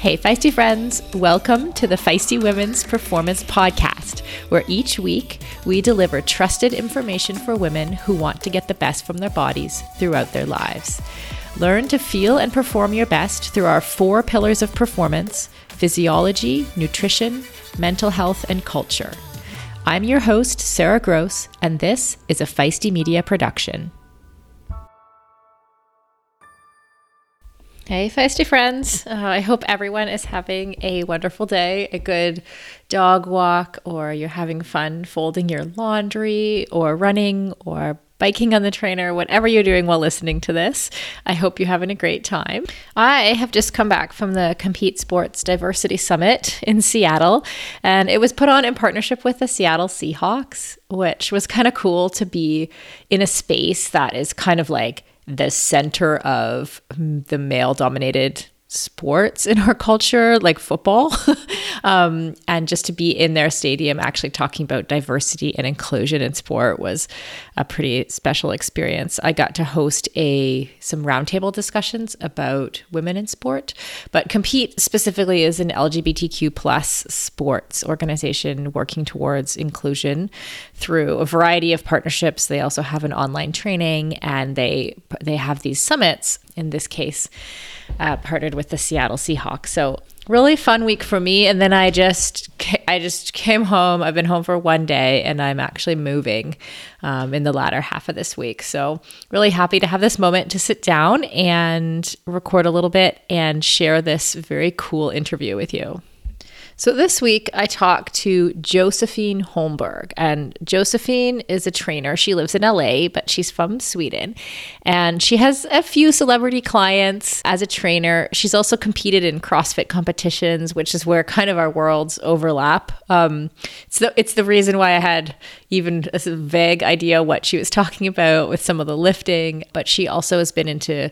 Hey, Feisty friends, welcome to the Feisty Women's Performance Podcast, where each week we deliver trusted information for women who want to get the best from their bodies throughout their lives. Learn to feel and perform your best through our four pillars of performance physiology, nutrition, mental health, and culture. I'm your host, Sara Gross, and this is a Feisty Media production. Hey, feisty friends. Uh, I hope everyone is having a wonderful day, a good dog walk, or you're having fun folding your laundry, or running, or biking on the trainer, whatever you're doing while listening to this. I hope you're having a great time. I have just come back from the Compete Sports Diversity Summit in Seattle, and it was put on in partnership with the Seattle Seahawks, which was kind of cool to be in a space that is kind of like the center of the male dominated sports in our culture, like football, um, and just to be in their stadium actually talking about diversity and inclusion in sport was a pretty special experience. I got to host a some roundtable discussions about women in sport, but Compete specifically is an LGBTQ plus sports organization working towards inclusion through a variety of partnerships. They also have an online training and they they have these summits in this case uh, partnered with the Seattle Seahawks. So really fun week for me. And then I just I just came home. I've been home for one day, and I'm actually moving um, in the latter half of this week. So really happy to have this moment to sit down and record a little bit and share this very cool interview with you. So this week I talked to Josefine Holmberg, and Josefine is a trainer. She lives in LA, but she's from Sweden, and she has a few celebrity clients as a trainer. She's also competed in CrossFit competitions, which is where kind of our worlds overlap. Um, it's the it's the reason why I had even a vague idea what she was talking about with some of the lifting, but she also has been into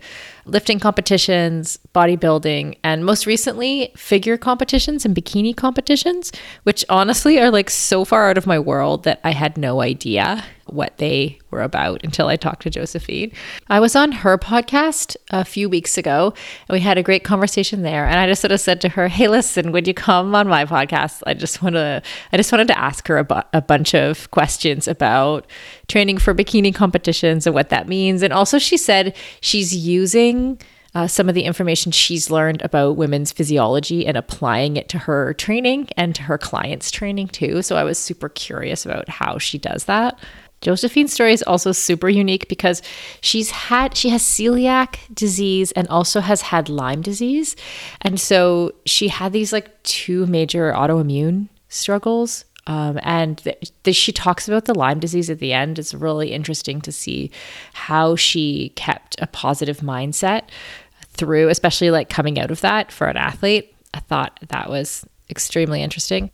lifting competitions, bodybuilding, and most recently, figure competitions and bikini competitions, which honestly are like so far out of my world that I had no idea what they were about until I talked to Josefine. I was on her podcast a few weeks ago and we had a great conversation there. And I just sort of said to her, Hey, listen, would you come on my podcast? I just want to, I just wanted to ask her a, bu- a bunch of questions about training for bikini competitions and what that means. And also, she said she's using uh, some of the information she's learned about women's physiology and applying it to her training and to her clients' training too. So I was super curious about how she does that. Josefine's story is also super unique because she's had she has celiac disease and also has had Lyme disease. And so she had these like two major autoimmune struggles. Um, and she talks about the Lyme disease at the end. It's really interesting to see how she kept a positive mindset through, especially like coming out of that for an athlete. I thought that was extremely interesting.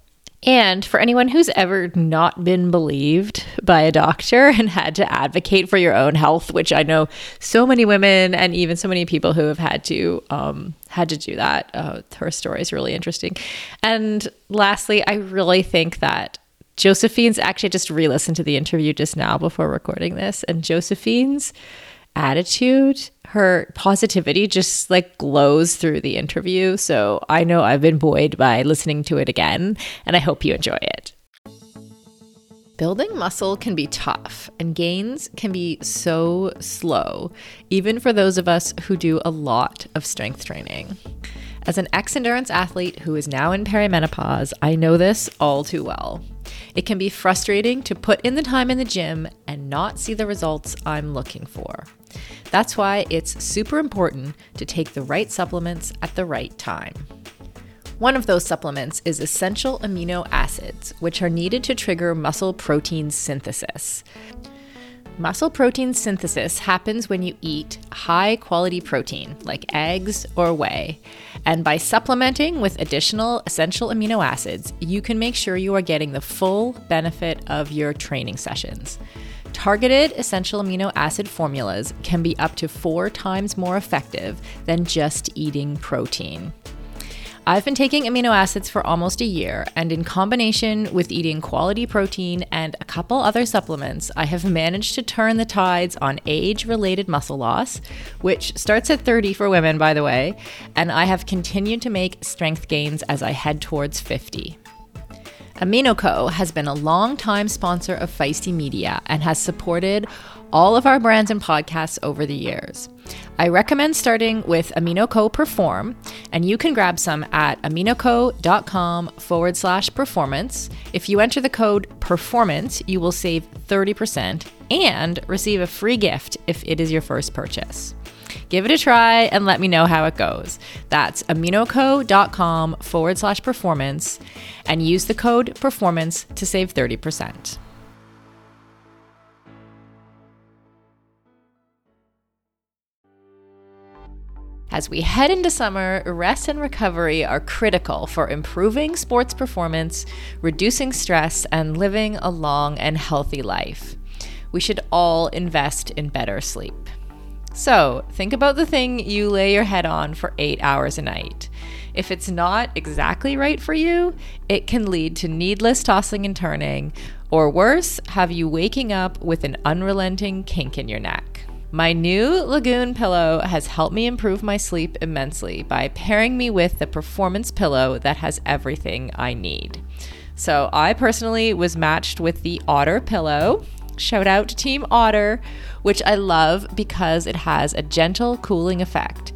And for anyone who's ever not been believed by a doctor and had to advocate for your own health, which I know so many women and even so many people who have had to um, had to do that, uh, her story is really interesting. And lastly, I really think that Josefine's actually just re-listened to the interview just now before recording this, and Josefine's attitude, her positivity just like glows through the interview. So I know I've been buoyed by listening to it again, and I hope you enjoy it. Building muscle can be tough, and gains can be so slow, even for those of us who do a lot of strength training. As an ex endurance athlete who is now in perimenopause, I know this all too well. It can be frustrating to put in the time in the gym and not see the results I'm looking for. That's why it's super important to take the right supplements at the right time. One of those supplements is essential amino acids, which are needed to trigger muscle protein synthesis. Muscle protein synthesis happens when you eat high quality protein like eggs or whey. And by supplementing with additional essential amino acids, you can make sure you are getting the full benefit of your training sessions. Targeted essential amino acid formulas can be up to four times more effective than just eating protein. I've been taking amino acids for almost a year, and in combination with eating quality protein and a couple other supplements, I have managed to turn the tides on age related muscle loss, which starts at 30 for women, by the way, and I have continued to make strength gains as I head towards 50. AminoCo has been a long-time sponsor of Feisty Media and has supported all of our brands and podcasts over the years. I recommend starting with AminoCo Perform, and you can grab some at aminoco.com forward slash performance. If you enter the code performance, you will save 30% and receive a free gift if it is your first purchase. Give it a try and let me know how it goes. That's aminoco.com forward slash performance and use the code performance to save 30%. As we head into summer, rest and recovery are critical for improving sports performance, reducing stress, and living a long and healthy life. We should all invest in better sleep. So, think about the thing you lay your head on for eight hours a night. If it's not exactly right for you, it can lead to needless tossing and turning, or worse, have you waking up with an unrelenting kink in your neck. My new Lagoon pillow has helped me improve my sleep immensely by pairing me with the performance pillow that has everything I need. So, I personally was matched with the Otter pillow. Shout out to Team Otter, which I love because it has a gentle cooling effect.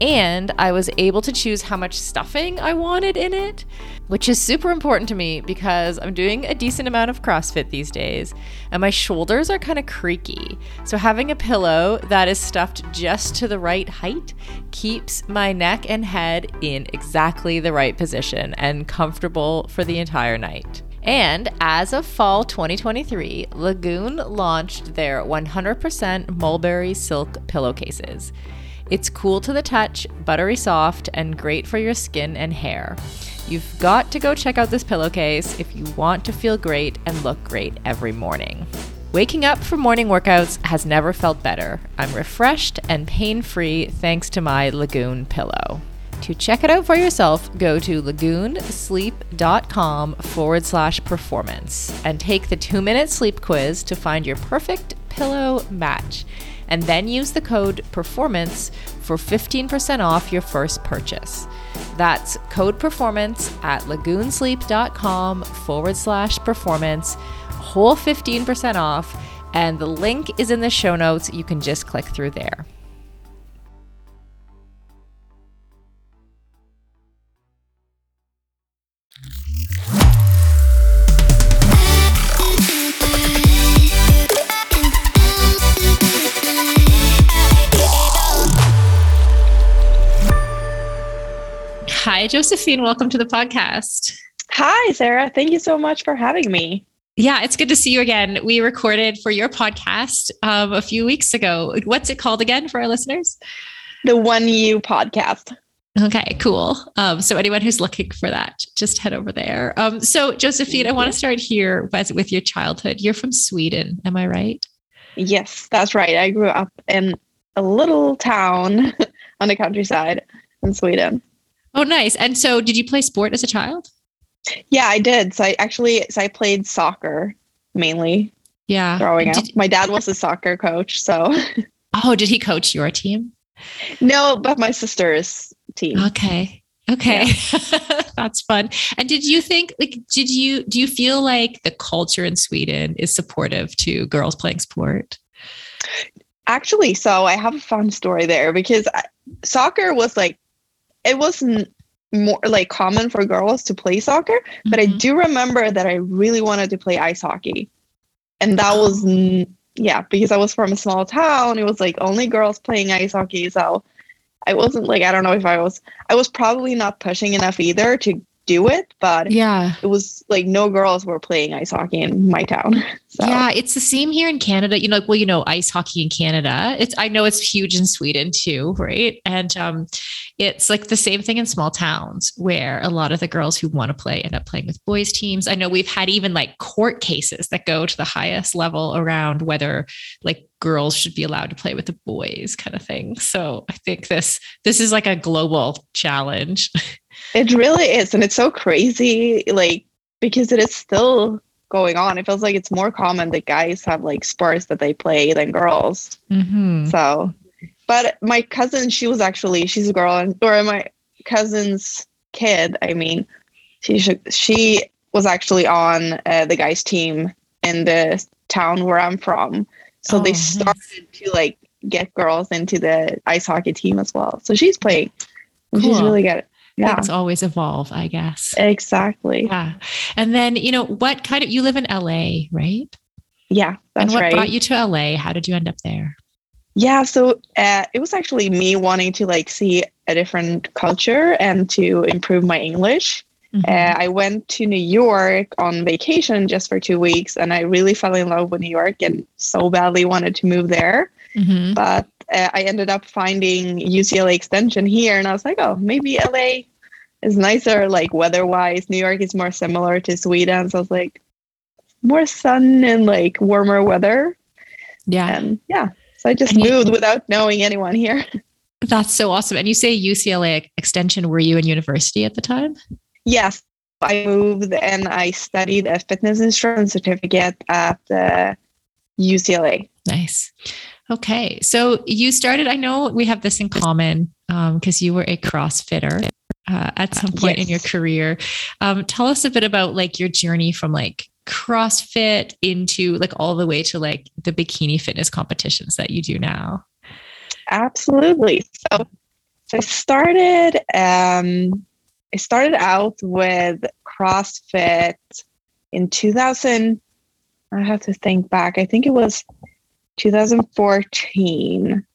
And I was able to choose how much stuffing I wanted in it, which is super important to me because I'm doing a decent amount of CrossFit these days and my shoulders are kind of creaky. So, having a pillow that is stuffed just to the right height keeps my neck and head in exactly the right position and comfortable for the entire night. And as of fall 2023, Lagoon launched their 100% mulberry silk pillowcases. It's cool to the touch, buttery soft, and great for your skin and hair. You've got to go check out this pillowcase if you want to feel great and look great every morning. Waking up for morning workouts has never felt better. I'm refreshed and pain free thanks to my Lagoon pillow. To check it out for yourself, go to lagoonsleep.com forward slash performance and take the two minute sleep quiz to find your perfect pillow match. And then use the code performance for 15% off your first purchase. That's code performance at lagoonsleep.com forward slash performance, whole 15% off. And the link is in the show notes. You can just click through there. Hi, Josefine. Welcome to the podcast. Hi, Sara. Thank you so much for having me. Yeah, it's good to see you again. We recorded for your podcast um, a few weeks ago. What's it called again for our listeners? The One You podcast. Okay, cool. Um, so anyone who's looking for that, just head over there. Um, so Josefine, I want to start here with your childhood. You're from Sweden, am I right? Yes, that's right. I grew up in a little town on the countryside in Sweden. Oh, nice. And so, did you play sport as a child? Yeah, I did. So I actually, so I played soccer mainly. Yeah. Growing up, my dad was a soccer coach. So. Oh, did he coach your team? No, but my sister's team. Okay. Okay. Yeah. That's fun. And did you think like did you do you feel like the culture in Sweden is supportive to girls playing sport? Actually, so I have a fun story there because I, soccer was like it wasn't more like common for girls to play soccer, mm-hmm. but I mm-hmm. do remember that I really wanted to play ice hockey. And that was yeah, because I was from a small town, it was like only girls playing ice hockey, so I wasn't like I don't know if I was I was probably not pushing enough either to do it, but yeah, it was like no girls were playing ice hockey in my town. So. Yeah, it's the same here in Canada. You know, like, well, you know, ice hockey in Canada. It's I know it's huge in Sweden too, right? And um, it's like the same thing in small towns where a lot of the girls who want to play end up playing with boys teams. I know we've had even like court cases that go to the highest level around whether like girls should be allowed to play with the boys kind of thing. So I think this this is like a global challenge. It really is. And it's so crazy, like, because it is still going on. It feels like it's more common that guys have like sports that they play than girls. Mm-hmm. So, but my cousin, she was actually, she's a girl, and or my cousin's kid, I mean, she should, she was actually on uh, the guys' team in the town where I'm from. So Oh, they nice. started to like get girls into the ice hockey team as well. So she's playing. And She's really good. Yeah, Things always evolve, I guess. exactly. Yeah. And then, you know, what kind of, you live in LA, right? Yeah, that's and what right. brought you to LA? How did you end up there? Yeah, so uh, it was actually me wanting to like see a different culture and to improve my English. Mhm. Uh, I went to New York on vacation just for two weeks, and I really fell in love with New York and so badly wanted to move there. Mhm. But uh, I ended up finding UCLA Extension here, and I was like, oh, maybe LA is nicer, like weather-wise. New York is more similar to Sweden, so I was like, more sun and like warmer weather, Yeah. and yeah. So I just And you- moved without knowing anyone here. That's so awesome. And you say UCLA extension, were you in university at the time? Yes, I moved and I studied a fitness instructor certificate at uh, UCLA. Nice. Okay. So you started, I know we have this in common because you were a CrossFitter uh, at some point in your career. Um, tell us a bit about like your journey from like CrossFit into like all the way to like the bikini fitness competitions that you do now. Absolutely. So, so I started. Um, I started out with CrossFit in 2000. I have to think back. I think it was 2014.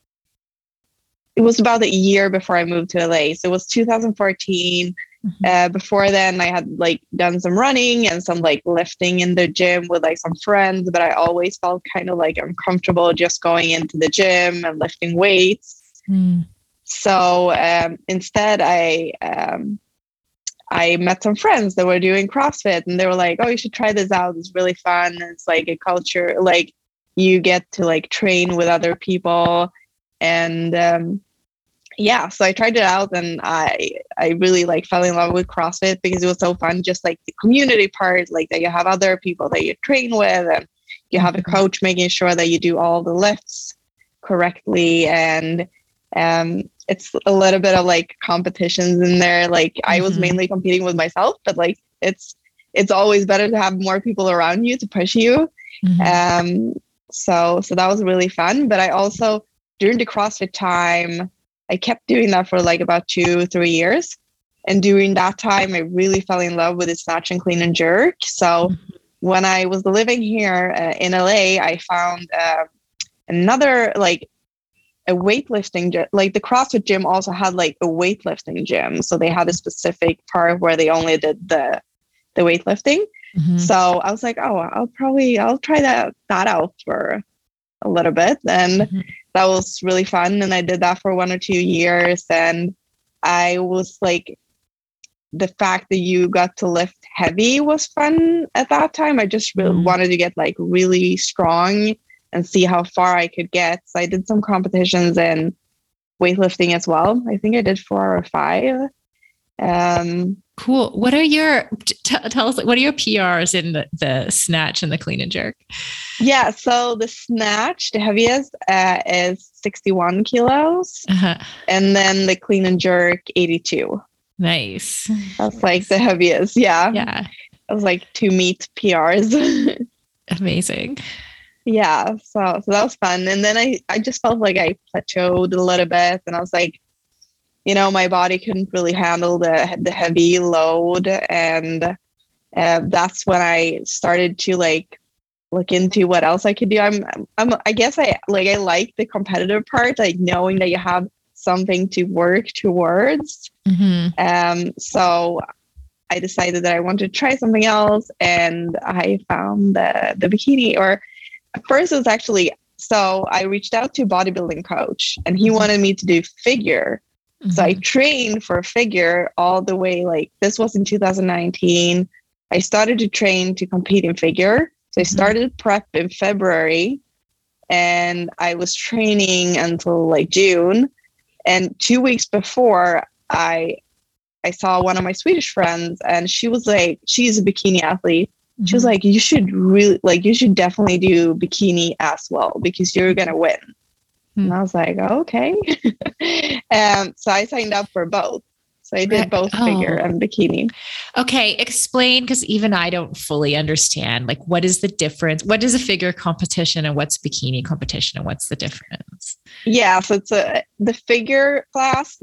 It was about a year before I moved to LA. So it was 2014. Mhm. Uh, before then, I had like done some running and some like lifting in the gym with like some friends, but I always felt kind of like uncomfortable just going into the gym and lifting weights. Mm. So um, instead, I um, I met some friends that were doing CrossFit, and they were like, "Oh, you should try this out. It's really fun. It's like a culture. Like you get to like train with other people, and um, yeah. So I tried it out, and I I really like fell in love with CrossFit because it was so fun. Just like the community part, like that you have other people that you train with, and you have a Mhm. coach making sure that you do all the lifts correctly and um it's a little bit of like competitions in there like i was Mhm. mainly competing with myself but like it's it's always better to have more people around you to push you Mhm. um so so that was really fun but i also during the crossfit time i kept doing that for like about two three years and during that time i really fell in love with the snatch and clean and jerk so Mhm. when i was living here uh, in la i found uh, another like a weightlifting gym like the crossfit gym also had like a weightlifting gym so they had a specific part where they only did the the weightlifting Mhm. so I was like, oh, I'll probably I'll try that that out for a little bit, and Mhm. that was really fun. And I did that for one or two years, and I was like, the fact that you got to lift heavy was fun at that time. I just really Mm. wanted to get like really strong and see how far I could get. So I did some competitions in weightlifting as well. I think I did four or five. Um, Cool. What are your t- tell us? What are your PRs in the, the snatch and the clean and jerk? Yeah, so the snatch, the heaviest, uh, is 61 kilos, Uh-huh. and then the clean and jerk, 82. Nice. That's like the heaviest. Yeah, Yeah. I was like two meet PRs. Amazing. Yeah, so so that was fun. And then I I just felt like I plateaued a little bit, and I was like, you know, my body couldn't really handle the the heavy load, and uh, that's when I started to like look into what else I could do. I'm I'm I guess I like I like the competitive part, like knowing that you have something to work towards. Mhm. Um, so I decided that I wanted to try something else, and I found the the bikini. Or first, it was actually so I reached out to a bodybuilding coach, and he Mhm. wanted me to do figure. So I Mhm. trained for figure all the way. Like this was in 2019. I started to train to compete in figure. So I Mhm. started prep in February, and I was training until like June. And two weeks before, I I saw one of my Swedish friends and she was like, she's a bikini athlete. She was Mhm. like, you should really like you should definitely do bikini as well because you're gonna win. Hmm. And I was like, okay. um, so I signed up for both. So I did both figure Oh. and bikini. Okay, explain because even I don't fully understand. Like, what is the difference? What is a figure competition and what's bikini competition and what's the difference? Yeah, so it's a the figure class.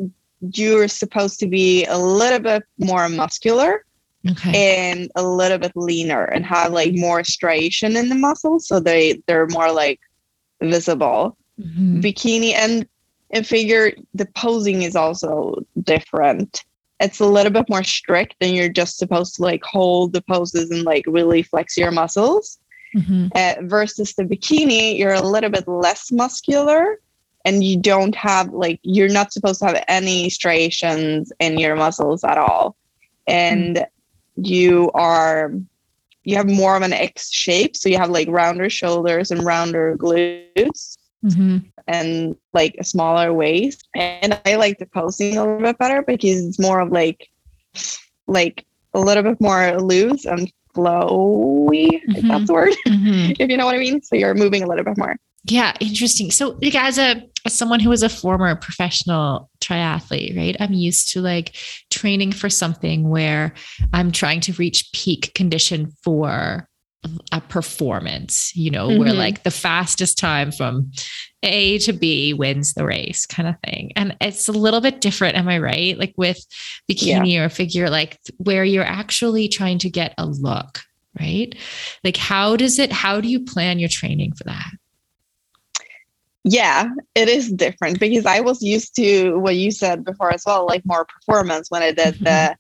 You're supposed to be a little bit more muscular Okay. and a little bit leaner and have like more striation in the muscles, so they they're more like visible. Mhm. Bikini and in figure, the posing is also different. It's a little bit more strict, and you're just supposed to like hold the poses and like really flex your muscles. Mhm. uh, versus the bikini, you're a little bit less muscular and you don't have like you're not supposed to have any striations in your muscles at all. And you are you have more of an X shape, so you have like rounder shoulders and rounder glutes Mhm. and like a smaller waist. And I like the posing a little bit better because it's more of like like a little bit more loose and flowy, if Mhm. that's the word Mhm. if you know what I mean. So you're moving a little bit more. Yeah, interesting. So, like, as a as someone who is a former professional triathlete, right? I'm used to like training for something where I'm trying to reach peak condition for a performance, you know, where Mhm. like the fastest time from A to B wins the race kind of thing. And it's a little bit different, am I right? Like with bikini or figure, like where you're actually trying to get a look, right? Like, how does it, how do you plan your training for that? Yeah, it is different because I was used to what you said before as well, like more performance when I did the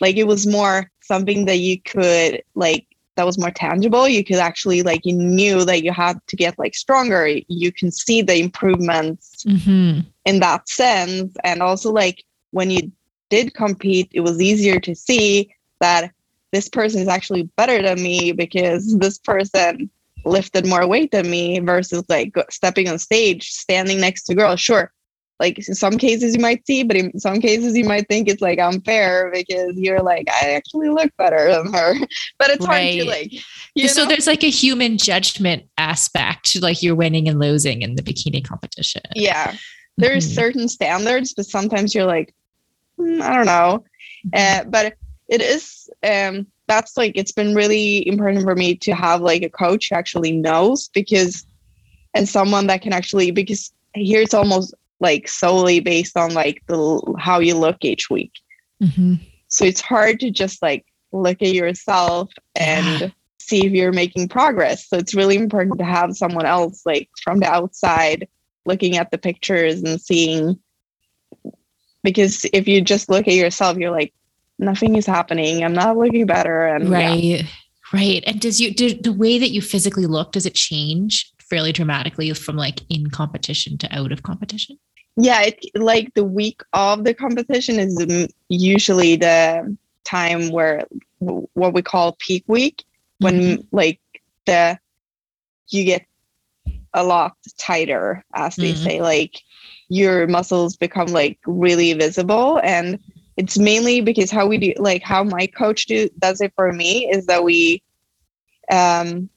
like it was more something that you could like that was more tangible. You could actually like you knew that you had to get like stronger. You can see the improvements Mm-hmm. in that sense. And also like when you did compete, it was easier to see that this person is actually better than me because this person lifted more weight than me versus like stepping on stage, standing next to girls. Sure. Like in some cases you might see, but in some cases you might think it's like unfair because you're like, I actually look better than her. But it's hard to like, you so know? there's like a human judgment aspect to like you're winning and losing in the bikini competition. yeah. There's Mhm. certain standards, but sometimes you're like, "Hmm, I don't know. Mm-hmm. Uh, but it is um that's like it's been really important for me to have like a coach who actually knows because and someone that can actually because here it's almost like solely based on like the how you look each week Mhm. so it's hard to just like look at yourself and Yeah. see if you're making progress so it's really important to have someone else like from the outside looking at the pictures and seeing because if you just look at yourself you're like nothing is happening i'm not looking better and yeah. Right. Right. And does you did the way that you physically look, does it change fairly dramatically from like in competition to out of competition? yeah it like the week of the competition is usually the time where what we call peak week when Mhm. like the you get a lot tighter as they Mhm. say like your muscles become like really visible and it's mainly because how we do like how my coach do does it for me is that we um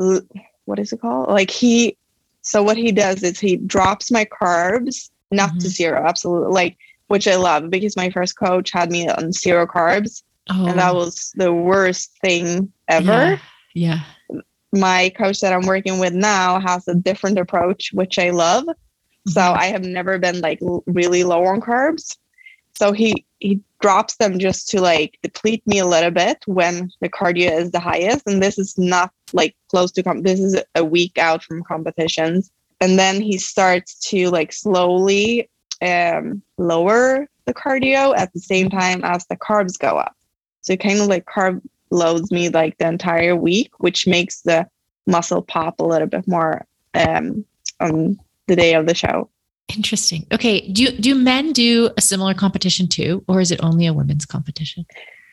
l- what is it called like he so what he does is he drops my carbs not to Mhm. zero absolutely like which i love because my first coach had me on zero carbs Oh, and that was the worst thing ever Yeah. my coach that I'm working with now has a different approach, which I love. So Mhm. I have never been like really low on carbs. So he he drops them just to like deplete me a little bit when the cardio is the highest, and this is not like close to com- this is a week out from competitions, and then he starts to like slowly um, lower the cardio at the same time as the carbs go up. So it kind of like carb loads me like the entire week, which makes the muscle pop a little bit more um, on the day of the show. Interesting. Okay. Do do men do a similar competition too, or is it only a women's competition?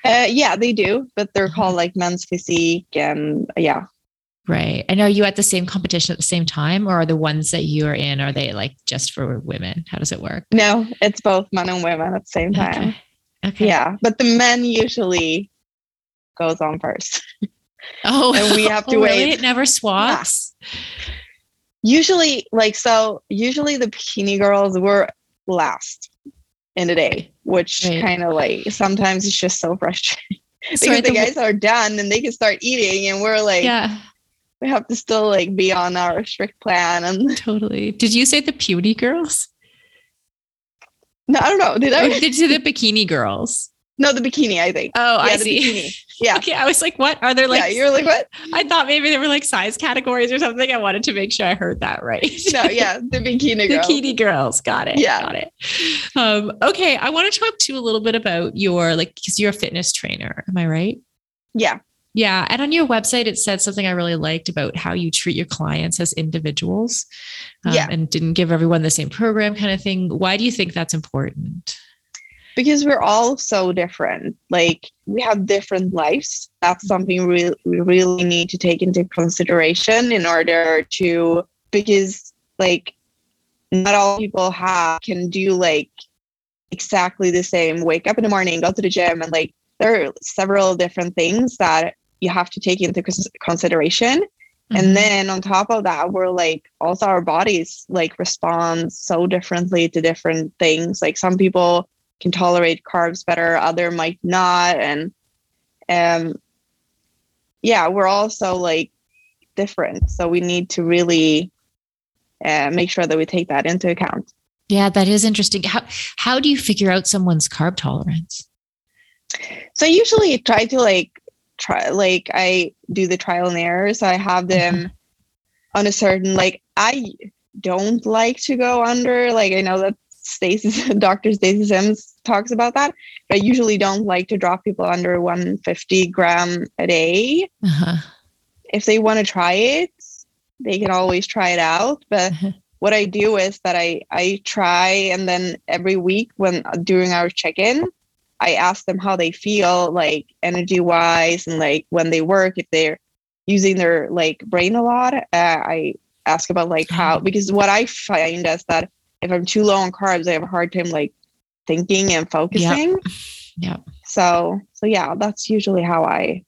Uh, yeah, they do, but they're Mhm. called like men's physique and yeah. Right. And are you at the same competition at the same time, or are the ones that you are in are they like just for women? How does it work? No, it's both men and women at the same time. Okay. Okay. Yeah, but the men usually goes on first. Oh, And we have to oh, really? wait. It never swaps. Usually, like so, usually the bikini girls were last in the day, which Right. kind of like sometimes it's just so frustrating Sorry, because the the- guys are done and they can start eating, and we're like, yeah, we have to still like be on our strict plan. And totally. Did you say the puny girls? no, I don't know. Did I? did you say the bikini girls? No, the bikini. I think. Oh, I yeah, the see. bikini. Yeah. Okay, I was like, what are there like? yeah, you're like what? I thought maybe there were like size categories or something. I wanted to make sure I heard that right. No, yeah, the bikini girl. Bikini girls. Got it. Yeah. Got it. Um, okay. I want to talk to you a little bit about your like because you're a fitness trainer. Am I right? Yeah. Yeah. And on your website, it said something I really liked about how you treat your clients as individuals. um, Yeah. And didn't give everyone the same program kind of thing. Why do you think that's important? Because we're all so different. Like we have different lives. That's something we, we really need to take into consideration in order to because like not all people have can do like exactly the same wake up in the morning go to the gym and like there are several different things that you have to take into cons- consideration Mhm. and then on top of that we're like also our bodies like respond so differently to different things like some people can tolerate carbs better other might not and um yeah we're also like different. So we need to really uh, make sure that we take that into account. Yeah, that is interesting. How how do you figure out someone's carb tolerance? so I usually try to like try like i do the trial and error. So i have them on a certain like i don't like to go under. Like i know that stacy dr stacy sims talks about that but i usually don't like to drop people under 150 gram a day Uh-huh. if they want to try it they can always try it out but Mhm. what i do is that i i try and then every week when during our check-in i ask them how they feel like energy wise and like when they work if they're using their like brain a lot uh, i ask about like how because what i find is that if i'm too low on carbs i have a hard time like thinking and focusing Yep. so so yeah that's usually how i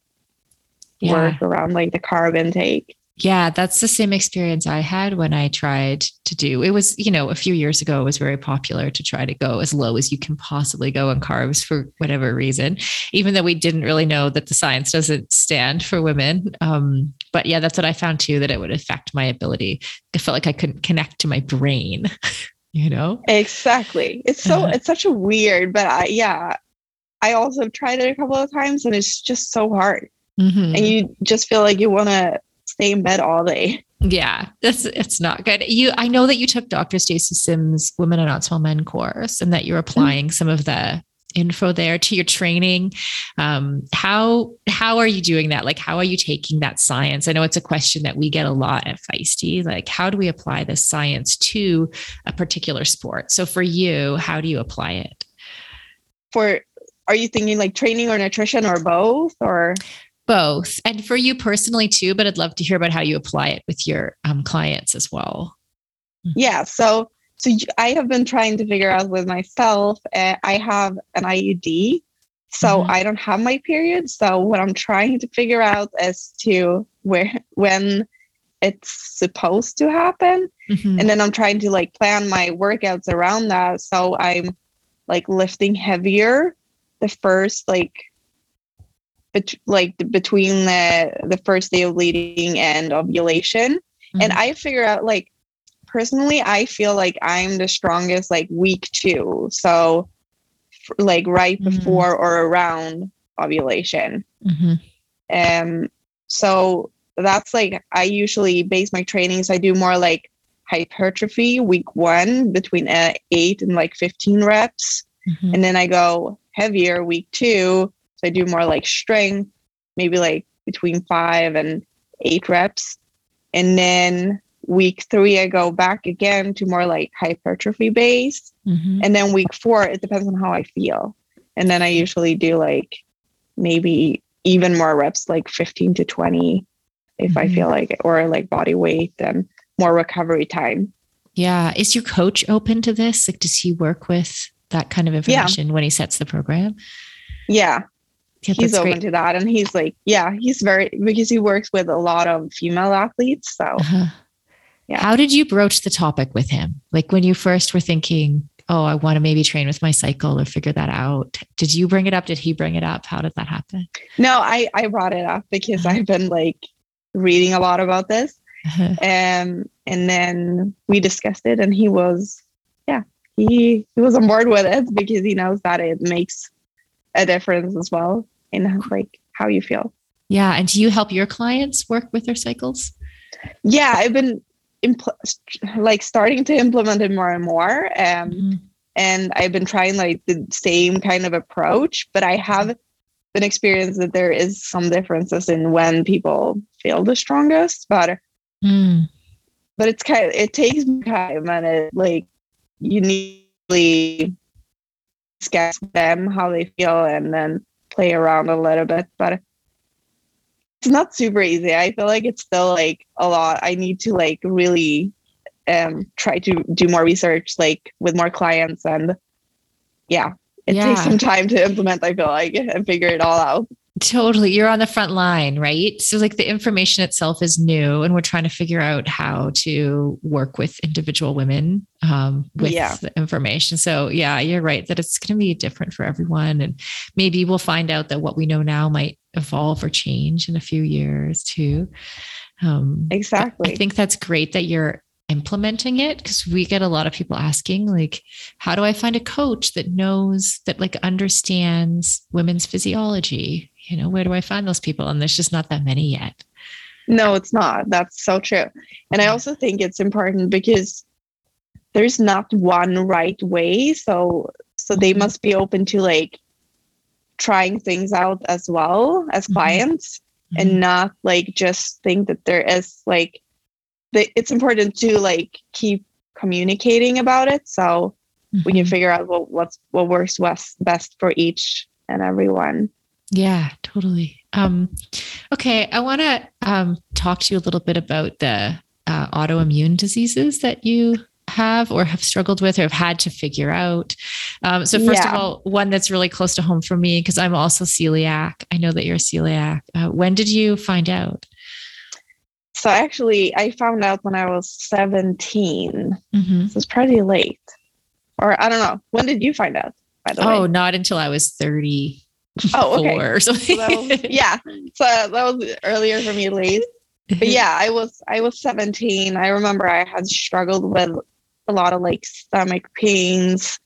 Yeah. work around like the carb intake Yeah, that's the same experience I had when I tried to do it was, you know, a few years ago it was very popular to try to go as low as you can possibly go on carbs for whatever reason, even though we didn't really know that the science doesn't stand for women. Um, but yeah, that's what I found too, that it would affect my ability. I felt like I couldn't connect to my brain, you know? Exactly. It's so Uh-huh. it's such a weird, but I yeah. I also have tried it a couple of times and it's just so hard. Mhm. And you just feel like you want to stay in bed all day. Yeah, that's it's not good. You, I know that you took Dr. Stacy Sims' Women Are Not Small Men course, and that you're applying some of the info there to your training. Um, how how are you doing that? Like, how are you taking that science? I know it's a question that we get a lot at Feisty. Like, how do we apply this science to a particular sport? So, for you, how do you apply it? For are you thinking like training or nutrition or both or Both, and for you personally too. But I'd love to hear about how you apply it with your um, clients as well. yeah, so so I have been trying to figure out with myself. Uh, I have an IUD, so Mhm. I don't have my period. So what I'm trying to figure out as to where when it's supposed to happen. Mhm. and then i'm trying to like plan my workouts around that so i'm like lifting heavier the first like bet- like the, between the the first day of bleeding and ovulation and Mhm. i figure out like personally i feel like i'm the strongest like week two so like right Mhm. before or around ovulation Mhm. um, so that's like I usually base my trainings. I do more like hypertrophy week one between uh, eight and like 15 reps. Mhm. And then I go heavier week two. So I do more like strength, maybe like between five and eight reps. And then week three, I go back again to more like hypertrophy base. Mhm. And then week four, it depends on how I feel. And then I usually do like maybe even more reps, like 15 to 20, if I Mhm. feel like it, or like body weight and more recovery time. Yeah. Is your coach open to this? Like, does he work with that kind of information yeah. when he sets the program? Yeah. yeah he's open great. to that. And he's like, yeah, he's very, because he works with a lot of female athletes. So, uh-huh. Yeah. How did you broach the topic with him? Like when you first were thinking, oh, I want to maybe train with my cycle or figure that out. Did you bring it up? Did he bring it up? How did that happen? No, I, I brought it up because uh-huh. I've been like reading a lot about this. Uh-huh. Um, and then we discussed it and he was, yeah, he, he was on board with it because he knows that it makes a difference as well in like how you feel. Yeah. And do you help your clients work with their cycles? Yeah, I've been impl- like starting to implement it more and more. Um, mm-hmm. And I've been trying like the same kind of approach, but I have been experienced that there is some differences in when people feel the strongest. But mm. but it's kind of it takes time and it like you need to them how they feel and then play around a little bit. But it's not super easy. I feel like it's still like a lot. I need to like really um try to do more research like with more clients and yeah, it yeah. takes some time to implement, I feel like, and figure it all out. Totally. You're on the front line, right? So, like, the information itself is new, and we're trying to figure out how to work with individual women um, with yeah. the information. So, yeah, you're right that it's going to be different for everyone. And maybe we'll find out that what we know now might evolve or change in a few years too. Um, exactly. I think that's great that you're implementing it because we get a lot of people asking like how do i find a coach that knows that like understands women's physiology you know where do i find those people and there's just not that many yet no it's not that's so true and i also think it's important because there's not one right way so so they mm-hmm. must be open to like trying things out as well as mm-hmm. clients mm-hmm. and not like just think that there is like the, it's important to like keep communicating about it so mm-hmm. we can mm-hmm. figure out what what's what works best best for each and everyone yeah totally um okay i want to um talk to you a little bit about the uh, autoimmune diseases that you have or have struggled with or have had to figure out. Um, so, first yeah. of all, one that's really close to home for me because I'm also celiac. I know that you're celiac. Uh, when did you find out? So actually, I found out when I was 17. Mm-hmm. So it's pretty late. Or I don't know. When did you find out? By the oh, way? Oh, not until I was 30. Oh, okay. Or something. So yeah. So that was earlier for me at least. But yeah, I was I was 17. I remember I had struggled with a lot of like stomach pains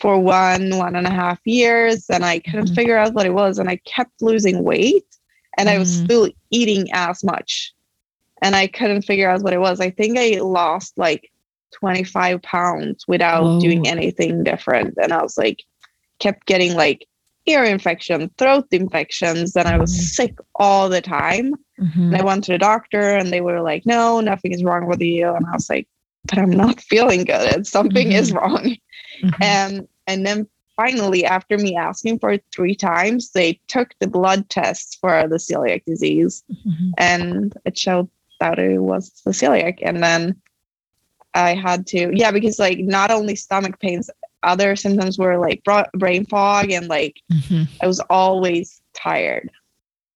for one one and a half years and i couldn't mm-hmm. figure out what it was and i kept losing weight and mm-hmm. i was mm-hmm. still eating as much and I couldn't figure out what it was. I think I lost like 25 pounds without Whoa. doing anything different. And I was like, kept getting like ear infection, throat infections, and I was mm-hmm. sick all the time. Mm-hmm. And I went to the doctor and they were like, no, nothing is wrong with you. And I was like, but I'm not feeling good. Something mm-hmm. is wrong. Mm-hmm. And and then finally, after me asking for it three times, they took the blood tests for the celiac disease mm-hmm. and it showed that it was the celiac. And then I had to, yeah, because like not only stomach pains, other symptoms were like brain fog and like mm-hmm. I was always tired.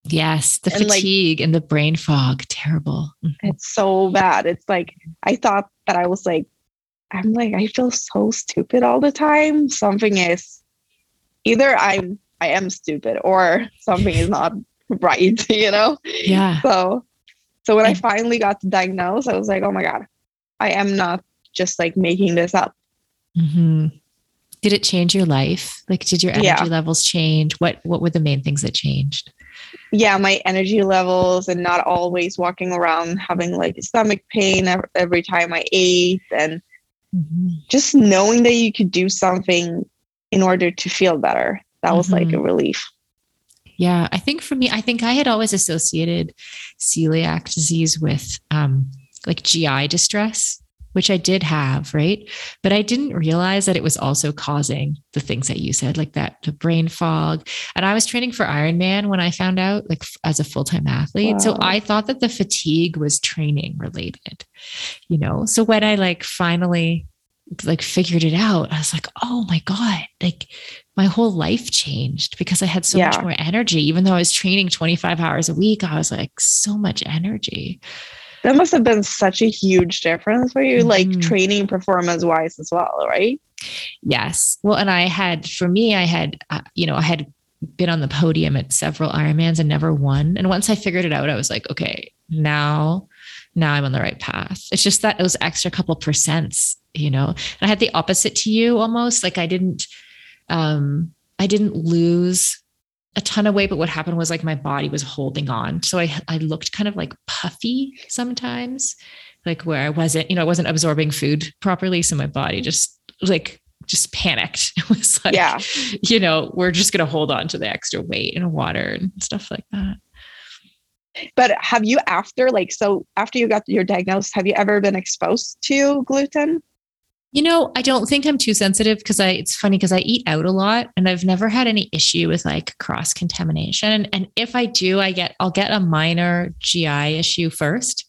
Yes, the and fatigue like, and the brain fog, terrible. Mm-hmm. It's so bad. It's like I thought that I was like, I'm like, I feel so stupid all the time. Something is either I'm I am stupid or something is not right, you know? Yeah. So so when I finally got diagnosed, I was like, oh my God, I am not just like making this up. Mm-hmm. Did it change your life? Like, did your energy yeah. levels change? What What were the main things that changed? Yeah, my energy levels and not always walking around having like stomach pain every time I ate, and mm-hmm. just knowing that you could do something in order to feel better. That was mm-hmm. like a mm-hmm. relief. Yeah, I think for me, I think I had always associated celiac disease with um, like GI distress, which I did have, right? But I didn't realize that it was also causing the things that you said, like that the brain fog. And I was training for Ironman when I found out, like as a full time athlete. Wow. So I thought that the fatigue was training related, you know? So when I like finally like figured it out, I was like, oh my God, like my whole life changed because I had so Yeah. much more energy. Even though I was training 25 hours a week, I was like, so much energy. That must have been such a huge difference for you, like Mhm. training performance wise as well, right? Yes. Well, and I had, for me, I had, uh, you know, I had been on the podium at several Ironmans and never won. And once I figured it out, I was like, okay, now, now I'm on the right path. It's just that those extra couple percents, you know, and I had the opposite to you almost like I didn't, um, I didn't lose a ton of weight, but what happened was like my body was holding on. So I, I looked kind of like puffy sometimes, like where I wasn't, you know, I wasn't absorbing food properly. So my body mm-hmm. just like just panicked. It was like, Yeah. you know, we're just going to hold on to the extra weight and water and stuff like that. But have you after like so after you got your diagnosis, have you ever been exposed to gluten? You know, I don't think I'm too sensitive because I it's funny because I eat out a lot and I've never had any issue with like cross contamination. And if I do, I get I'll get a minor GI issue first.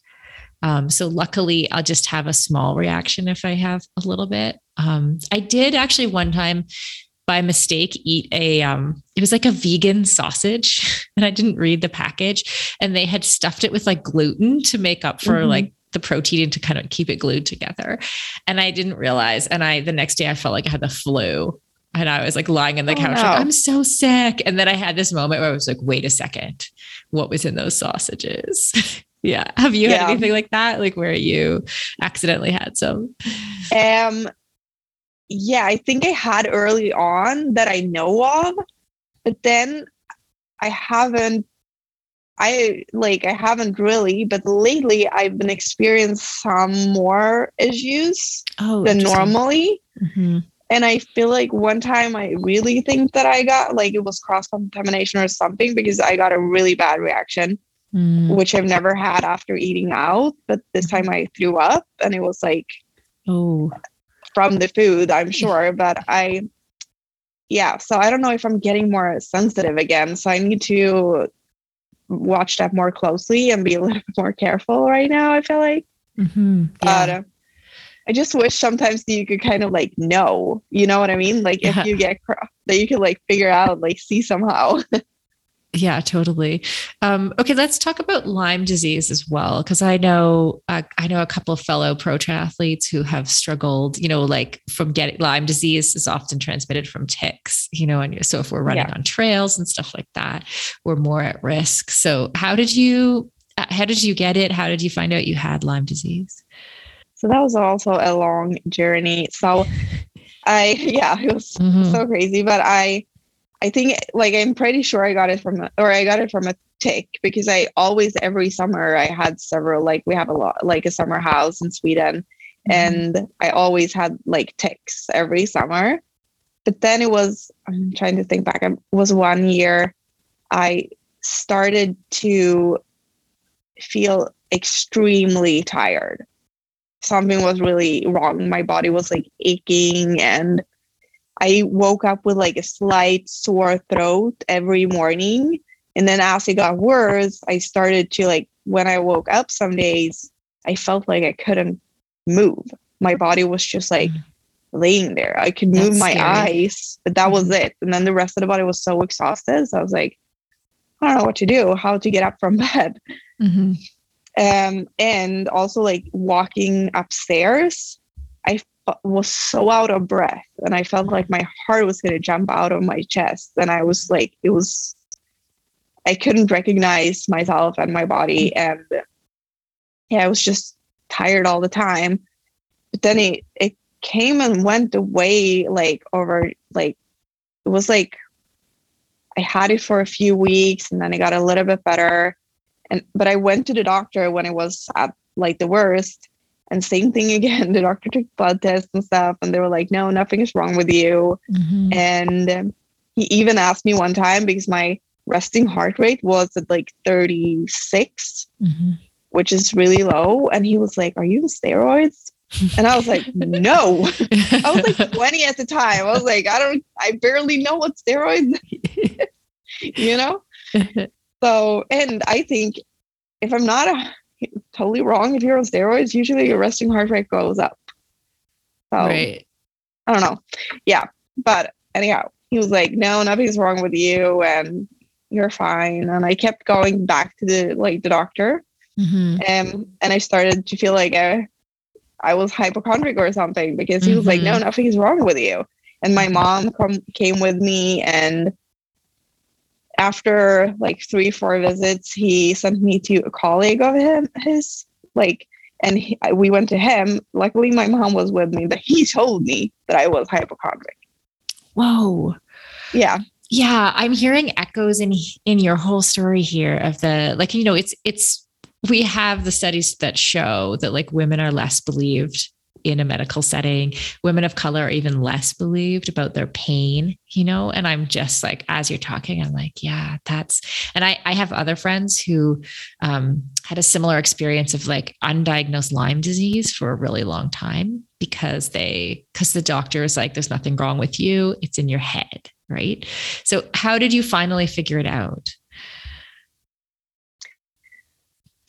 Um, so luckily I'll just have a small reaction if I have a little bit. Um, I did actually one time by mistake eat a um it was like a vegan sausage and I didn't read the package and they had stuffed it with like gluten to make up for Mhm. like the protein to kind of keep it glued together. And I didn't realize and I the next day I felt like I had the flu. And I was like lying on the Oh, couch no. like I'm so sick. And then I had this moment where I was like wait a second. What was in those sausages? Yeah. Have you Yeah. had anything like that? Like where you accidentally had some? Um yeah, I think I had early on that I know of, but then I haven't I like I haven't really, but lately I've been experiencing some more issues oh than normally. Mhm. And I feel like one time I really think that I got like it was cross contamination or something because I got a really bad reaction, Mm. which I've never had after eating out. But this time I threw up and it was like oh from the food, I'm sure. But I, yeah, so I don't know if I'm getting more sensitive again. So I need to watch that more closely and be a little bit more careful right now. I feel like. Mhm. But Yeah. uh, I just wish sometimes you could kind of like know, you know what I mean? Like Yeah. if you get cro- that you could like figure out, like see somehow. Yeah, totally. Um, okay, let's talk about Lyme disease as well, because I know uh, I know a couple of fellow pro triathletes who have struggled. You know, like from getting Lyme disease is often transmitted from ticks. You know, and so if we're running Yeah. on trails and stuff like that, we're more at risk. So, how did you? uh, How did you get it? How did you find out you had Lyme disease? so that was also a long journey. So I, yeah, it was Mhm. so crazy, but I, I think like I'm pretty sure I got it from, or I got it from a tick because I always every summer I had several like we have a lot like a summer house in Sweden, mm-hmm. and I always had like ticks every summer. But then it was I'm trying to think back. Um, it was one year I started to feel extremely tired. Something was really wrong. My body was like aching and I woke up with like a slight sore throat every morning. And then as it got worse, I started to like when I woke up some days, I felt like I couldn't move. My body was just like laying there. I could move my scary. eyes, but that was it. And then the rest of the body was so exhausted. So I was like, I don't know what to do, how to get up from bed. Mhm. Um, and also like walking upstairs, was so out of breath and I felt like my heart was going to jump out of my chest. And I was like, it was, I couldn't recognize myself and my body. Mm. And yeah, I was just tired all the time. But then it, it came and went away like over, like, it was like, I had it for a few weeks and then it got a little bit better and but I went to the doctor when it was at like the worst, and same thing again. The doctor took blood tests and stuff, and they were like, "No, nothing is wrong with you." Mhm. And um, he even asked me one time because my resting heart rate was at like 36, Mhm. which is really low, and he was like, "Are you on steroids?" And I was like, "No." I was like 20 at the time. I was like, "I don't, I barely know what steroids," you know. So, and I think if I'm not uh totally wrong, if you're on steroids, usually your resting heart rate goes up. So right. I don't know. Yeah. But anyhow, he was like, no, nothing's wrong with you and you're fine. And I kept going back to the like the doctor. Mhm. Um, and I started to feel like I, I was hypochondriac or something because he was like, no, Mhm. nothing's wrong with you. And my mom come, came with me and after like three, four visits, he sent me to a colleague of him, his like, and he, we went to him. Luckily, my mom was with me, but he told me that I was hypochondriac. Whoa. Yeah. Yeah, I'm hearing echoes in in your whole story here of the like you know it's it's we have the studies that show that like women are less believed in a medical setting. Women of color are even less believed about their pain, you know? And I'm just like, as you're talking, I'm like, yeah, that's, and I, I have other friends who um, had a similar experience of like undiagnosed Lyme disease for a really long time because they, because the doctor is like, there's nothing wrong with you. It's in your head. Right. So, how did you finally figure it out?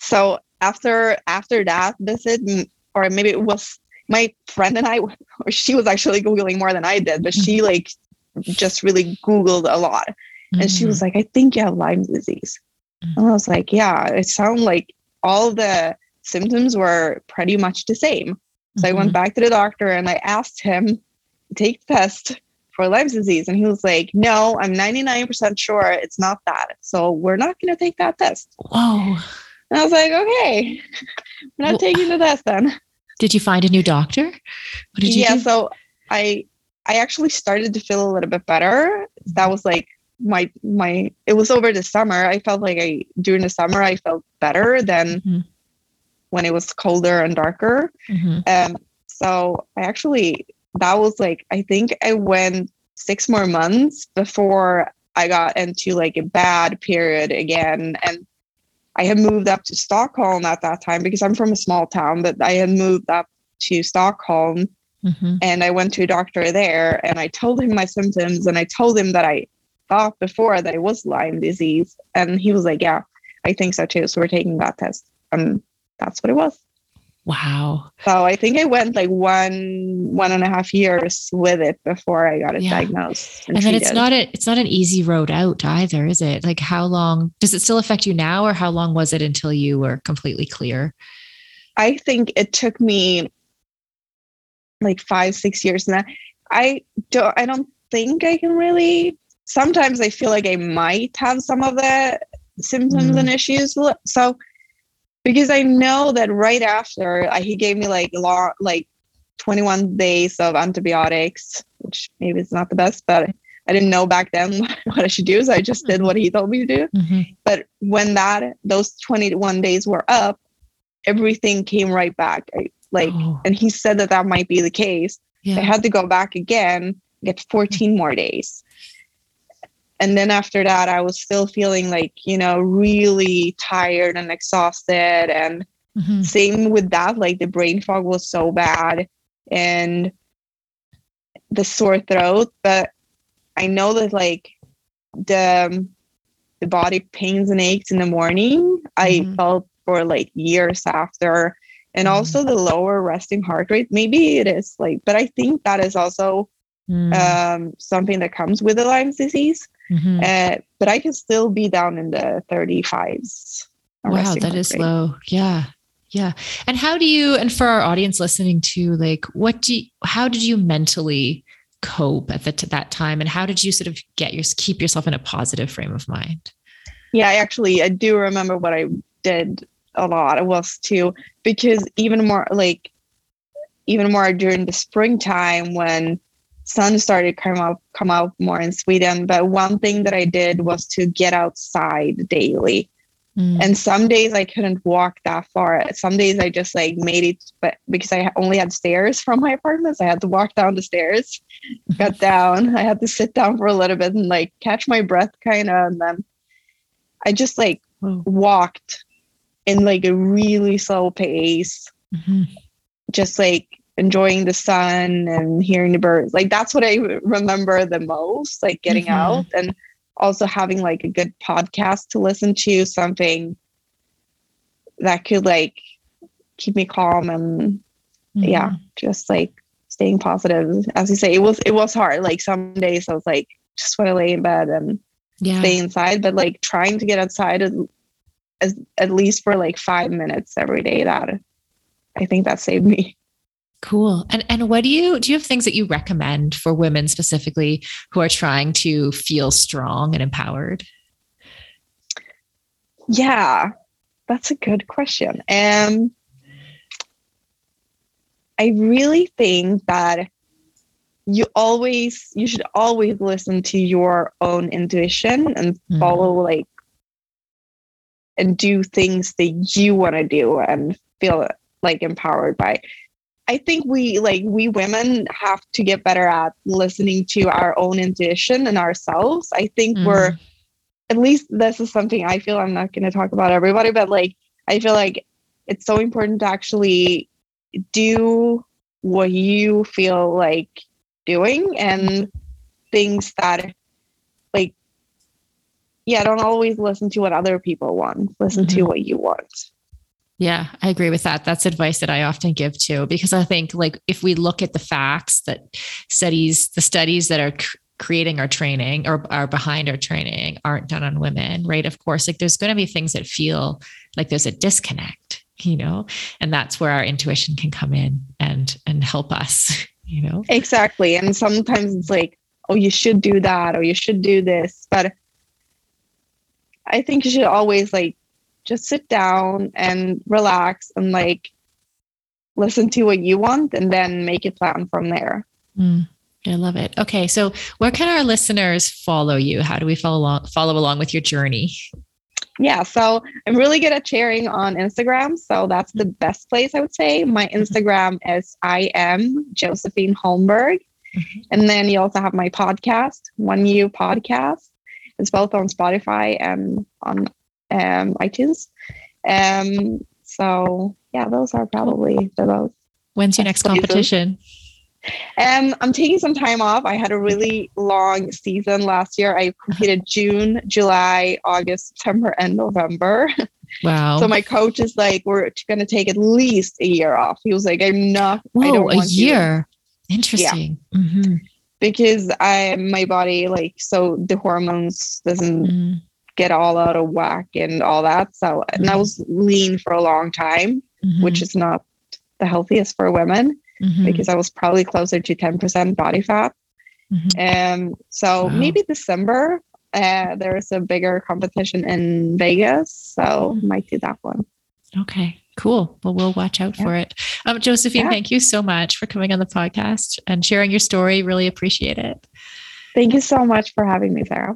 So after after that visit, or maybe it was my friend and I, or she was actually googling more than I did, but she like just really googled a lot, and she was like, "I think you have Lyme disease," and I was like, "Yeah." It sounded like all the symptoms were pretty much the same. So I went Mhm. back to the doctor and I asked him to take the test for Lyme disease, and he was like, "No, I'm 99% sure it's not that. So we're not going to take that test." Whoa. And I was like, okay, we're not Well- taking the test then. Did you find a new doctor? What did you yeah, do? so I I actually started to feel a little bit better. That was like my my it was over the summer. I felt like I during the summer I felt better than Mhm. when it was colder and darker. Mhm. Um so I actually that was like I think I went six more months before I got into like a bad period again and I had moved up to Stockholm at that time because I'm from a small town, but I had moved up to Stockholm Mhm. and I went to a doctor there and I told him my symptoms and I told him that I thought before that it was Lyme disease. And he was like, Yeah, I think so too. So we're taking that test. And that's what it was. Wow. So I think I went like one one and a half years with it before I got it Yeah. diagnosed. And, and then it's not a it's not an easy road out either is it like how long does it still affect you now or how long was it until you were completely clear I think it took me like five, six years. And I don't I don't think I can really sometimes I feel like I might have some of the symptoms Mm. and issues. So because I know that right after I, he gave me like long like 21 days of antibiotics, which maybe it's not the best, but I didn't know back then what I should do. So I just did what he told me to do. Mm-hmm. But when that those 21 days were up, everything came right back. I, like, Oh, and he said that that might be the case. I had to go back again, get 14 more days. And then after that, I was still feeling like, you know, really tired and exhausted. And Mhm. same with that, like the brain fog was so bad and the sore throat. But I know that like the the body pains and aches in the morning, I Mhm. felt for like years after. And Mhm. also the lower resting heart rate. Maybe it is like, but I think that is also Mm. um, something that comes with the Lyme disease. Mhm. Uh, but I can still be down in the 35s. wow that is rate. low yeah yeah and how do you and for our audience listening to like what do you, how did you mentally cope at the, that time and how did you sort of get your keep yourself in a positive frame of mind Yeah, I actually I do remember what I did a lot. It was to because even more like even more during the springtime when sun started come out come out more in Sweden. But one thing that I did was to get outside daily. Mm. And some days I couldn't walk that far. Some days I just like made it, but because I only had stairs from my apartment, so I had to walk down the stairs, got down. I had to sit down for a little bit and like catch my breath, kind of. And then I just like Whoa. walked in like a really slow pace, Mhm. just like enjoying the sun and hearing the birds. Like that's what I remember the most, like getting Mhm. out and also having like a good podcast to listen to, something that could like keep me calm and yeah, Mhm. just like staying positive. As you say, it was it was hard. Like some days I was like, just want to lay in bed and Yeah. stay inside, but like trying to get outside at, as, at least for like five minutes every day. That I think that saved me. Cool. And and what do you do you have things that you recommend for women specifically who are trying to feel strong and empowered? Yeah, that's a good question. Um, I really think that you always you should always listen to your own intuition and Mhm. follow like and do things that you want to do and feel like empowered by. I think we like we women have to get better at listening to our own intuition and ourselves. I think we're at least this is something I feel I'm not going to talk about everybody, but like I feel like it's so important to actually do what you feel like doing and things that like yeah, don't always listen to what other people want. Listen to Mhm. what you want. Yeah, I agree with that. That's advice that I often give too, because I think like if we look at the facts that studies, the studies that are cr- creating our training or are behind our training aren't done on women, right? Of course, like there's going to be things that feel like there's a disconnect, you know, and that's where our intuition can come in and and help us, you know. Exactly. And sometimes it's like, oh, you should do that or you should do this. But I think you should always like just sit down and relax and like listen to what you want and then make a plan from there. Mm, I love it. Okay, so where can our listeners follow you? How do we follow along follow along with your journey? Yeah, so I'm really good at sharing on Instagram. So that's the best place I would say. My Instagram is I am Josefine Holmberg. Mhm. And then you also have my podcast, One You Podcast. It's both on Spotify and on um, iTunes. Um, so yeah, those are probably the most. When's your next competition? Um, I'm taking some time off. I had a really long season last year. I competed June, July, August, September, and November. Wow. So my coach is like, we're going to take at least a year off. He was like, I'm not. I don't a want you year. Interesting. Mhm. because I my body like so the hormones doesn't Mm, get all out of whack and all that. So and I was lean for a long time, mhm, which is not the healthiest for women mhm, because I was probably closer to 10% body fat. mhm. Um, so Wow. maybe December, uh, there's a bigger competition in Vegas. So might do that one. Okay, cool. Well, we'll watch out Yeah. for it. Um, Josefine, Yeah. thank you so much for coming on the podcast and sharing your story. Really appreciate it. Thank you so much for having me, Sara.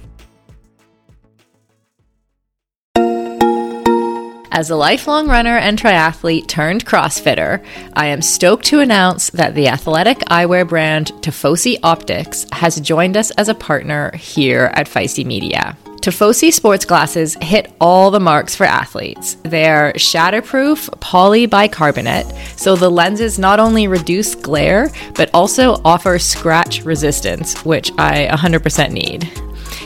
As a lifelong runner and triathlete turned CrossFitter, I am stoked to announce that the athletic eyewear brand Tifosi Optics has joined us as a partner here at Feisty Media. Tifosi sports glasses hit all the marks for athletes. They're shatterproof polybicarbonate, so the lenses not only reduce glare, but also offer scratch resistance, which I 100% need.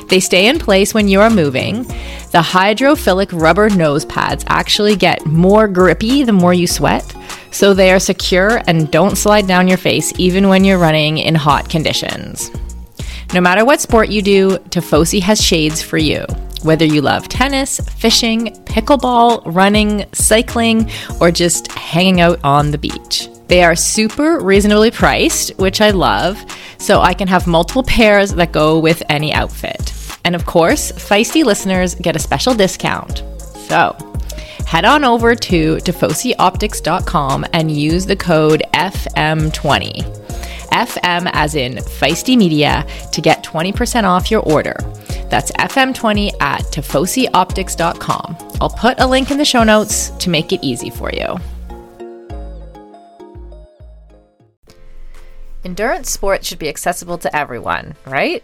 They stay in place when you are moving. The hydrophilic rubber nose pads actually get more grippy the more you sweat, so they are secure and don't slide down your face even when you're running in hot conditions. No matter what sport you do, Tifosi has shades for you. Whether you love tennis, fishing, pickleball, running, cycling, or just hanging out on the beach. They are super reasonably priced, which I love, so I can have multiple pairs that go with any outfit. And of course, feisty listeners get a special discount. So, head on over to tifosioptics.com and use the code FM20. FM as in feisty media to get 20% off your order. That's FM20 at tifosioptics.com. I'll put a link in the show notes to make it easy for you. Endurance sports should be accessible to everyone, right?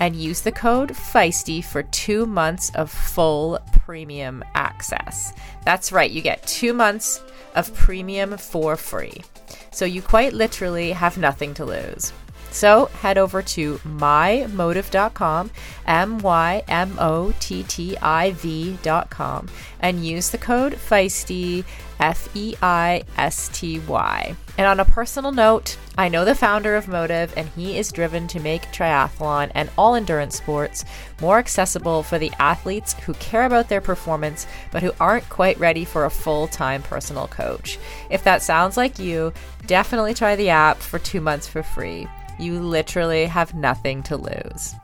and use the code FEISTY for two months of full premium access. That's right, you get two months of premium for free. So you quite literally have nothing to lose. So head over to mymottiv.com, M Y M O T T I V.com, and use the code FEISTY, F E I S T Y. And on a personal note, I know the founder of MOTTIV, and he is driven to make triathlon and all endurance sports more accessible for the athletes who care about their performance but who aren't quite ready for a full time personal coach. If that sounds like you, definitely try the app for two months for free. You literally have nothing to lose.